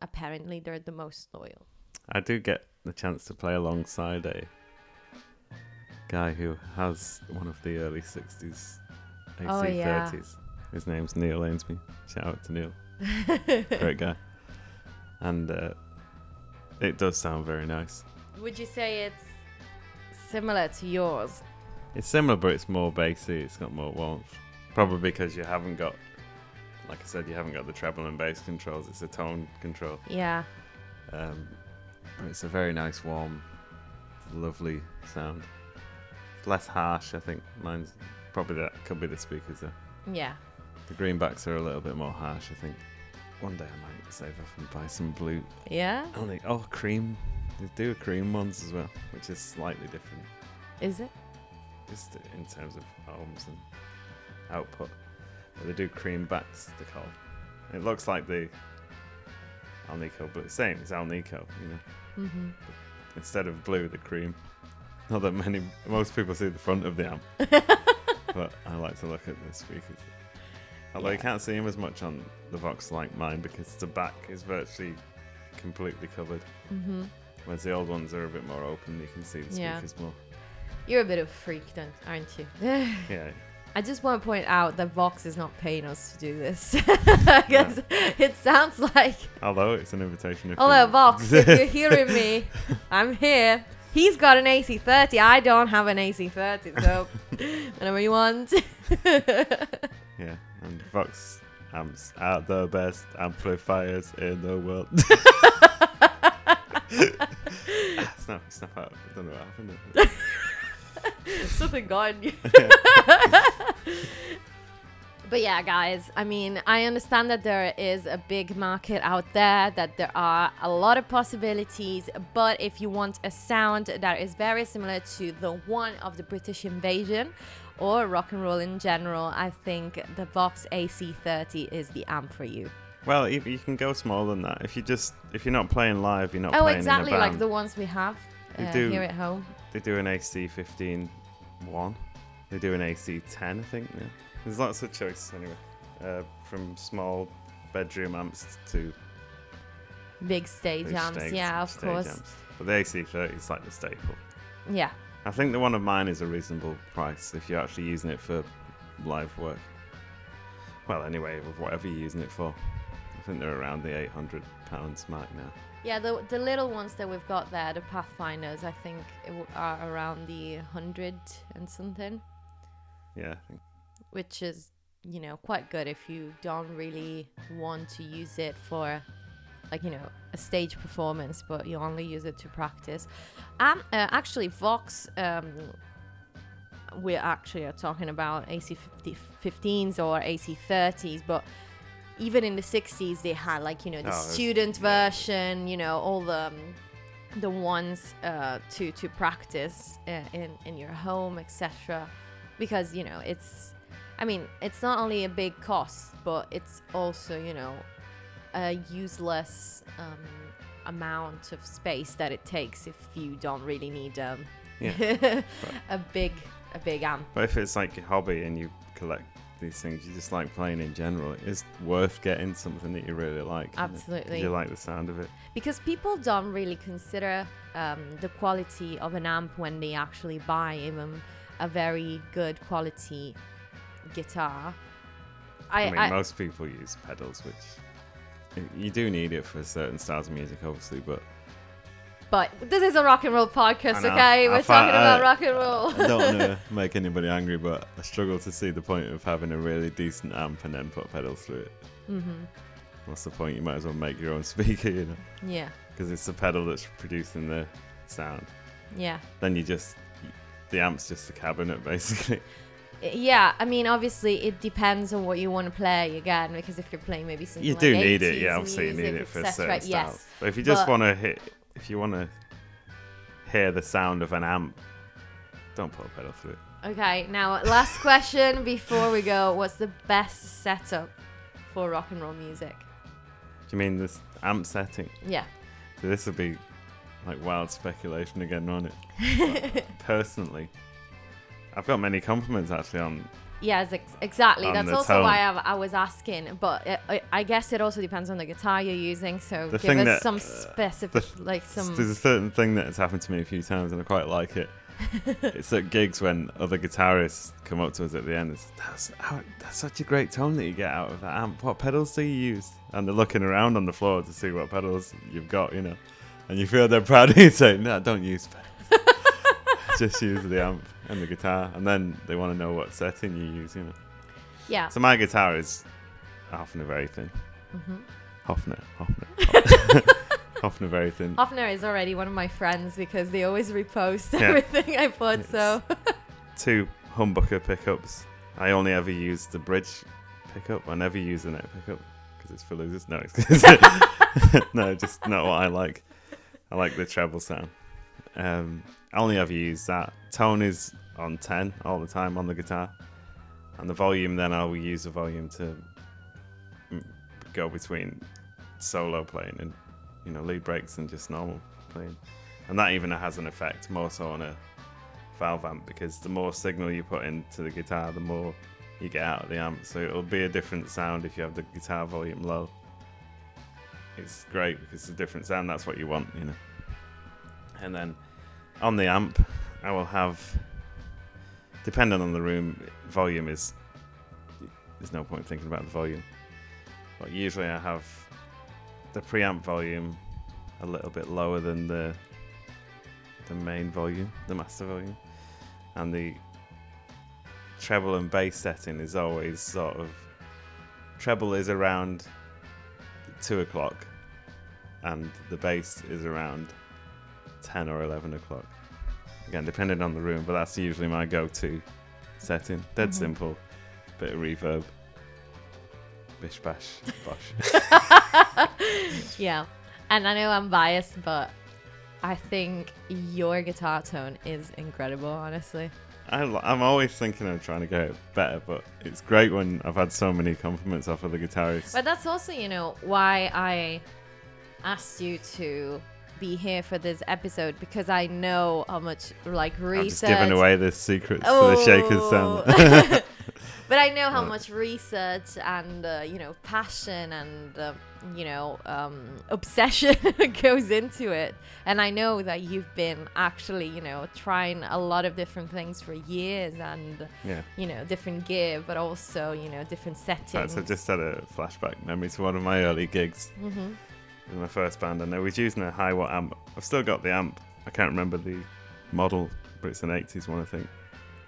apparently, they're the most loyal. I do get the chance to play alongside a guy who has one of the early 60s AC30s. Oh, yeah. His name's Neil Ainsby. Shout out to Neil. Great guy. And uh, it does sound very nice. Would you say it's similar to yours? It's similar, but it's more bassy. It's got more warmth. Probably because you haven't got, like I said, you haven't got the treble and bass controls. It's a tone control. Yeah. Um, but it's a very nice, warm, lovely sound. It's less harsh, I think. Mine's probably that could be the speakers though. Yeah. The greenbacks are a little bit more harsh, I think. One day I might save up and buy some blue. Yeah. Only oh cream. They do cream ones as well, which is slightly different, Is it? just in terms of ohms and output. But they do cream backs. They call. It looks like the Alnico, but it's same. It's Alnico, you know. Mm-hmm. instead of blue, the cream. Not that many, most people see the front of the amp, but I like to look at the speakers. Although you can't see them as much on the Vox like mine because the back is virtually completely covered, Mm-hmm. whereas the old ones are a bit more open. You can see the Yeah. speakers more. You're a bit of a freak then, aren't you? Yeah, I just want to point out that Vox is not paying us to do this. Because it sounds like, although it's an invitation. You- Vox, if you're hearing me, I'm here. He's got an AC30. I don't have an AC30, so whenever you want. Yeah, and Vox amps are the best amplifiers in the world. Ah, snap, snap out. I don't know what happened. Something got in you. But yeah, guys, I mean, I understand that there is a big market out there, that there are a lot of possibilities, but if you want a sound that is very similar to the one of the British invasion or rock and roll in general, I think the Vox AC30 is the amp for you. Well, you, you can go smaller than that. If you just if you're not playing live, you're not oh, playing exactly, in a band. like the ones we have uh, do- here at home. They do an AC 15 1. They do an AC 10, I think. Yeah. There's lots of choice anyway. Uh, from small bedroom amps to Big stage big amps, stage- yeah, of stage course. amps. But the AC 30 is like the staple. Yeah, I think the one of mine is a reasonable price if you're actually using it for live work. Well, anyway, with whatever you're using it for. I think they're around the 800 pounds mark now. Yeah, the the little ones that we've got there, the Pathfinders, I think are around the hundred and something, Yeah, I think. Which is you know, quite good if you don't really want to use it for like you know a stage performance but you only use it to practice. Um uh, actually vox um we actually are talking about ac 15s or ac 30s but even in the 60s they had like you know the Oh, student version you know all the um, the ones uh, to to practice uh, in in your home etc because you know it's i mean it's not only a big cost but it's also you know a useless um, amount of space that it takes if you don't really need um, Yeah. a big a big amp But if it's like a hobby and you collect these things, you just like playing in general, it's worth getting something that you really like. isn't it? 'Cause Absolutely. You like the sound of it. because people don't really consider um, the quality of an amp when they actually buy even a very good quality guitar. I, I, mean, I- most people use pedals, which you do need it for certain styles of music, obviously, but but this is a rock and roll podcast, okay? I We're talking about rock and roll. I don't want to make anybody angry, but I struggle to see the point of having a really decent amp and then put pedals through it. hmm What's the point? You might as well make your own speaker, you know, Yeah, because it's the pedal that's producing the sound. yeah. Then you just, the amp's just the cabinet, basically. Yeah, I mean, obviously, it depends on what you want to play again. Because if you're playing maybe something You like do need it, 80s yeah. Obviously, you need it for certain styles. Yes, But if you just want to hit, if you want to hear the sound of an amp, don't put a pedal through it. Okay, now last question before we go. What's the best setup for rock and roll music? Do you mean this amp setting? Yeah. So this would be like wild speculation again on it. Personally, I've got many compliments actually on. Yes, ex- exactly. On That's the also tone. why I, I was asking. But it, I, I guess it also depends on the guitar you're using. So The give thing us that, some uh, specific, like some. There's a certain thing that has happened to me a few times, and I quite like it. it's at gigs when other guitarists come up to us at the end. It's, that's, how, that's such a great tone that you get out of that amp. What pedals do you use? And they're looking around on the floor to see what pedals you've got, you know. And you feel they're proud of you saying, no, don't use pedals. Just use the amp and the guitar. And then they want to know what setting you use, you know. yeah. So my guitar is Hofner Verythin. hmm Hofner, Hofner. Hofner very thin. Hofner is already one of my friends because they always repost Yeah. everything I put. So two humbucker pickups. I only ever use the bridge pickup. I never use the neck pickup because it's for losers. No, it's no, just not what I like. I like the treble sound. Um, I only ever use that. Tone is on 10 all the time on the guitar. And the volume, then I will use the volume to mm, go between solo playing and, you know, lead breaks and just normal playing. And that even has an effect more so on a valve amp because the more signal you put into the guitar, the more you get out of the amp. So it'll be a different sound if you have the guitar volume low. It's great because it's a different sound. That's what you want, you know. And then on the amp, I will have, depending on the room, volume is. There's no point thinking about the volume. But usually I have the preamp volume a little bit lower than the the main volume, the master volume, and the treble and bass setting is always sort of treble is around two o'clock, and the bass is around ten or eleven o'clock. Again, depending on the room, but that's usually my go-to setting. Dead Mhm. simple, bit of reverb, bish bash bosh. yeah. And I know I'm biased, but I think your guitar tone is incredible, honestly. I, I'm always thinking of trying to get it better, but it's great when I've had so many compliments off of the guitarists. But that's also, you know, why I asked you to be here for this episode because I know how much like research. I'm just giving away the secrets to the Shakers sound. Oh. but I know how much research and uh, you know passion and uh, you know um, obsession goes into it, and I know that you've been actually you know trying a lot of different things for years and yeah. you know different gear, but also you know different settings. Right, so I just had a flashback memory to one of my early gigs hmm in my first band, and I was using a Hiwatt amp. I've still got the amp. I can't remember the model, but it's an 80s one, I think.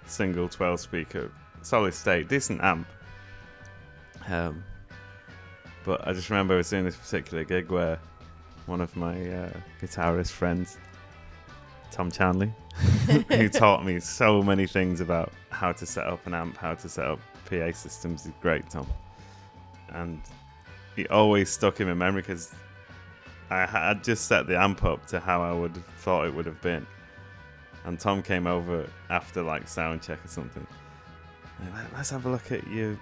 Single 12 speaker, solid state, decent amp. Um, but I just remember I was doing this particular gig where one of my uh, guitarist friends, Tom Chanley, who taught me so many things about how to set up an amp, how to set up PA systems. He's great, Tom. And he always stuck in my memory because I had just set the amp up to how I would have thought it would have been. And Tom came over after like sound check or something. And he went, Let's have a look at your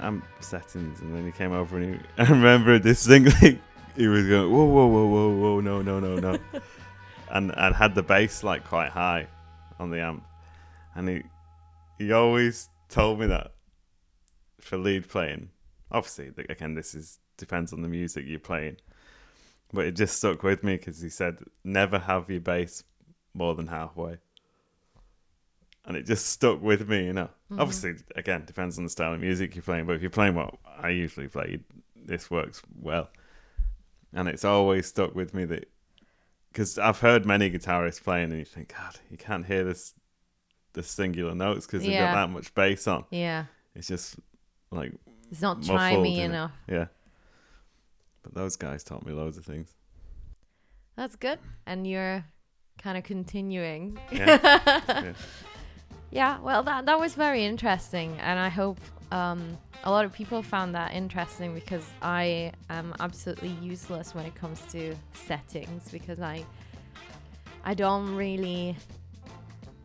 amp settings. And then he came over and he, I remember distinctly he was going, Whoa, whoa, whoa, whoa, whoa, no, no, no, no. and and had the bass like quite high on the amp. And he he always told me that for lead playing. Obviously, again, this is depends on the music you're playing, but it just stuck with me because he said never have your bass more than halfway, and it just stuck with me. You know, Mhm. obviously, again, depends on the style of music you're playing, but if you're playing what I usually play, this works well, and it's always stuck with me that because I've heard many guitarists playing, and you think, God, you can't hear this the singular notes because they've Yeah. got that much bass on. Yeah. It's just like It's not Muffled, chimey enough. yeah. But those guys taught me loads of things. That's good. And you're kind of continuing. Yeah. Yeah. Yeah, well, that that was very interesting, and I hope um, a lot of people found that interesting because I am absolutely useless when it comes to settings because I I don't really,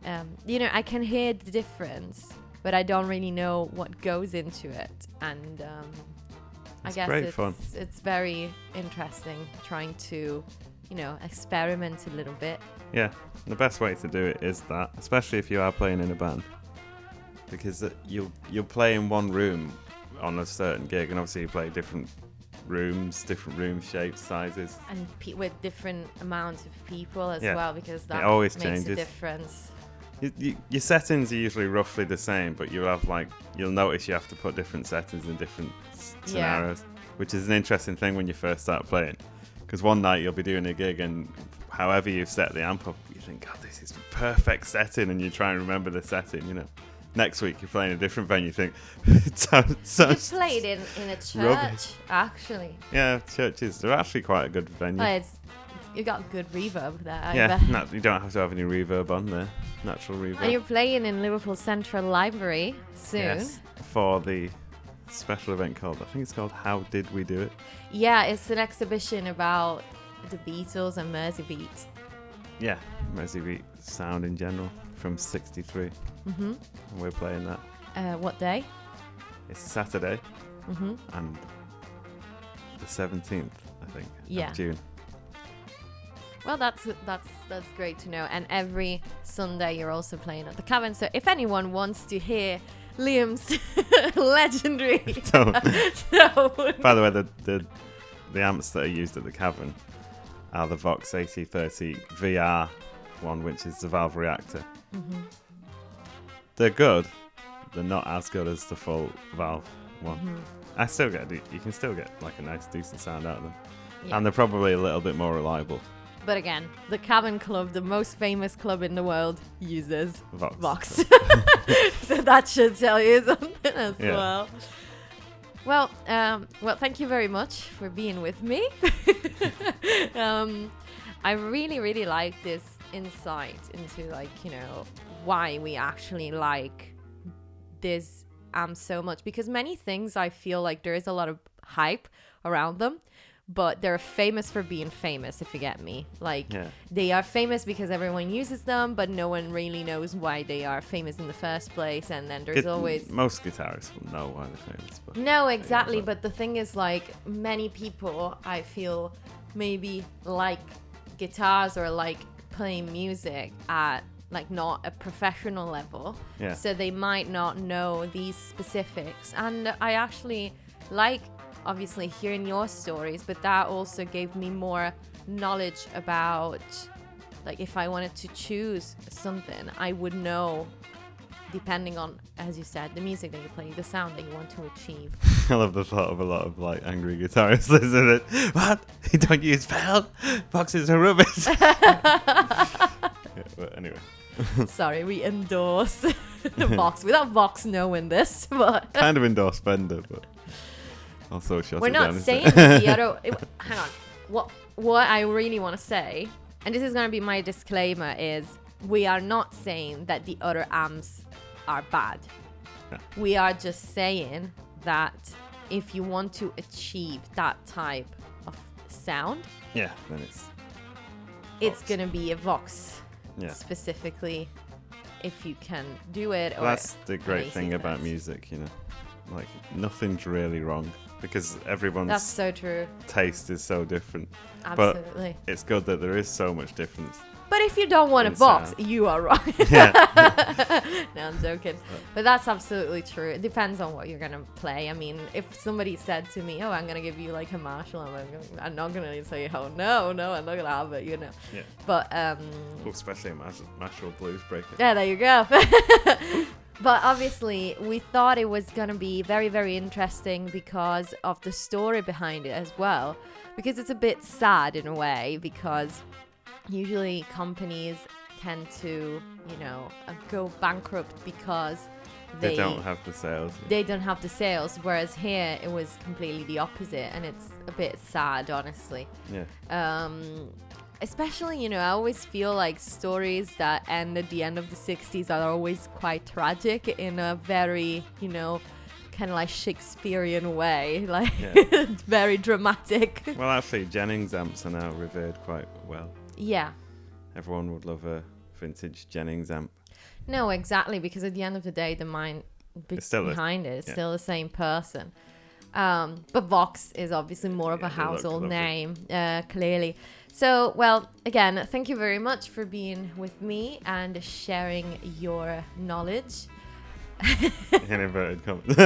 um, you know, I can hear the difference, but I don't really know what goes into it, and um, I guess great it's fun. it's very interesting trying to, you know, experiment a little bit. Yeah, the best way to do it is that, especially if you are playing in a band, because uh, you'll you'll play in one room on a certain gig, and obviously you play different rooms, different room shapes, sizes. and pe- with different amounts of people as Yeah. well because that always makes a changes. difference. You, you, your settings are usually roughly the same, but you'll have like you'll notice you have to put different settings in different s- Yeah. scenarios, which is an interesting thing when you first start playing. Because one night you'll be doing a gig, and however you've set the amp up, you think, "God, this is the perfect setting," and you try and remember the setting. You know, next week you're playing a different venue, you think, it sounds, You played in, in a church, Rubbish. actually. yeah, churches they're actually quite a good venue. Well, it's, you got good reverb there. I yeah, nat- you don't have to have any reverb on there, natural reverb. And you're playing in Liverpool Central Library soon. Yes, for the special event called I think it's called How Did We Do It? Yeah, it's an exhibition about the Beatles and Merseybeat. Yeah, Merseybeat sound in general from '63, Mm-hmm. and we're playing that. Uh, what day? It's Saturday Mm-hmm. and the 17th, I think, Yeah. of June. Well, that's that's that's great to know. And every Sunday you're also playing at the Cavern. So if anyone wants to hear Liam's legendary So, by the way, the, the the amps that are used at the cavern are the Vox AC30 VR one, which is the valve reactor. Mhm. They're good. They're not as good as the full valve one. Mhm. I still get you can still get like a nice decent sound out of them, Yeah. and they're probably a little bit more reliable. But again, the Cavern Club, the most famous club in the world, uses Vox. Vox. so that should tell you something as Yeah. well. Well, um, well, thank you very much for being with me. um, I really, really like this insight into like you know why we actually like this amp so much because many things I feel like there is a lot of hype around them, but they're famous for being famous. If you get me, like Yeah. they are famous because everyone uses them, but no one really knows why they are famous in the first place. And then there's Git- always most guitarists will know why they're famous, but no, exactly. but- But the thing is, like, many people, I feel, maybe like guitars or like playing music at like not a professional level. Yeah. So they might not know these specifics. And I actually like, obviously, hearing your stories, but that also gave me more knowledge about, like, if I wanted to choose something, I would know depending on, as you said, the music that you play, the sound that you want to achieve. I love the thought of a lot of like angry guitarists listening. it. What? You don't use pedal? Boxes are rubbish. yeah, but anyway, Sorry, we endorse the Vox without Vox knowing this, but kind of endorse Fender, but Also, shut We're not saying the other. it- hang on. What what I really want to say, and this is gonna be my disclaimer, is we are not saying that the other amps are bad. No. We are just saying that if you want to achieve that type of sound, yeah, then it's it's Vox. gonna be a Vox yeah. specifically. If you can do it, or that's the great thing about music, you know. Like nothing's really wrong because everyone's that's so true. taste is so different. But- It's good that there is so much difference. But if you don't want a Vox, sound. you are wrong. Yeah. no, I'm joking. But that's absolutely true. It depends on what you're gonna play. I mean, if somebody said to me, "Oh, I'm gonna give you like a Marshall," I'm, like, I'm not gonna say, "Oh, no, no, I'm not gonna have it," you know. Yeah. But um, Well, especially a Mash- Marshall Blues Breaker. yeah, there you go. but obviously, we thought it was gonna be very, very interesting because of the story behind it as well. Because it's a bit sad in a way, because usually companies tend to, you know, uh, go bankrupt because They, they don't have the sales. they don't have the sales. Whereas here, it was completely the opposite, and it's a bit sad, honestly Yeah. um especially you know i always feel like stories that end at the end of the 60s are always quite tragic in a very you know kind of like shakespearean way like Yeah. very dramatic Well, actually, Jennings amps are now revered quite well. yeah Everyone would love a vintage Jennings amp. no exactly because at the end of the day the mind be- It's still the- behind it is yeah. still the same person um, but Vox is obviously more of a household name, uh, clearly. So, well, again, thank you very much for being with me and sharing your knowledge. In inverted commas.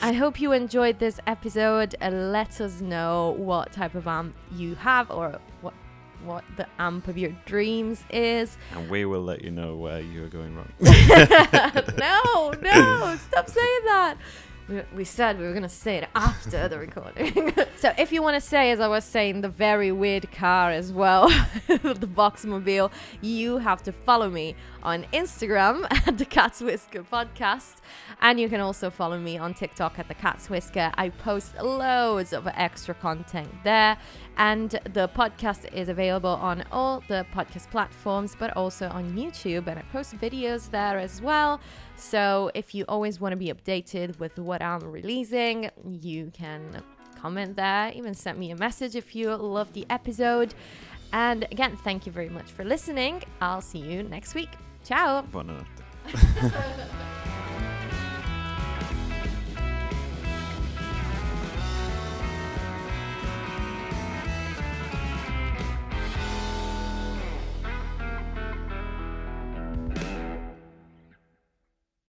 I hope you enjoyed this episode. Uh, let us know what type of amp you have or what what the amp of your dreams is. and we will let you know where you are going wrong. no, no, stop saying that. We, we said we were going to say it after the recording. so if you want to say, as I was saying, the very weird car as well, the Voxmobile, you have to follow me on Instagram at the Cat's Whisker Podcast. And you can also follow me on TikTok at the Cat's Whisker. I post loads of extra content there. And the podcast is available on all the podcast platforms, but also on YouTube. And I post videos there as well. So if you always want to be updated with what I'm releasing, you can comment there, even send me a message if you love the episode. And again, thank you very much for listening. I'll see you next week. Ciao. Buonanotte.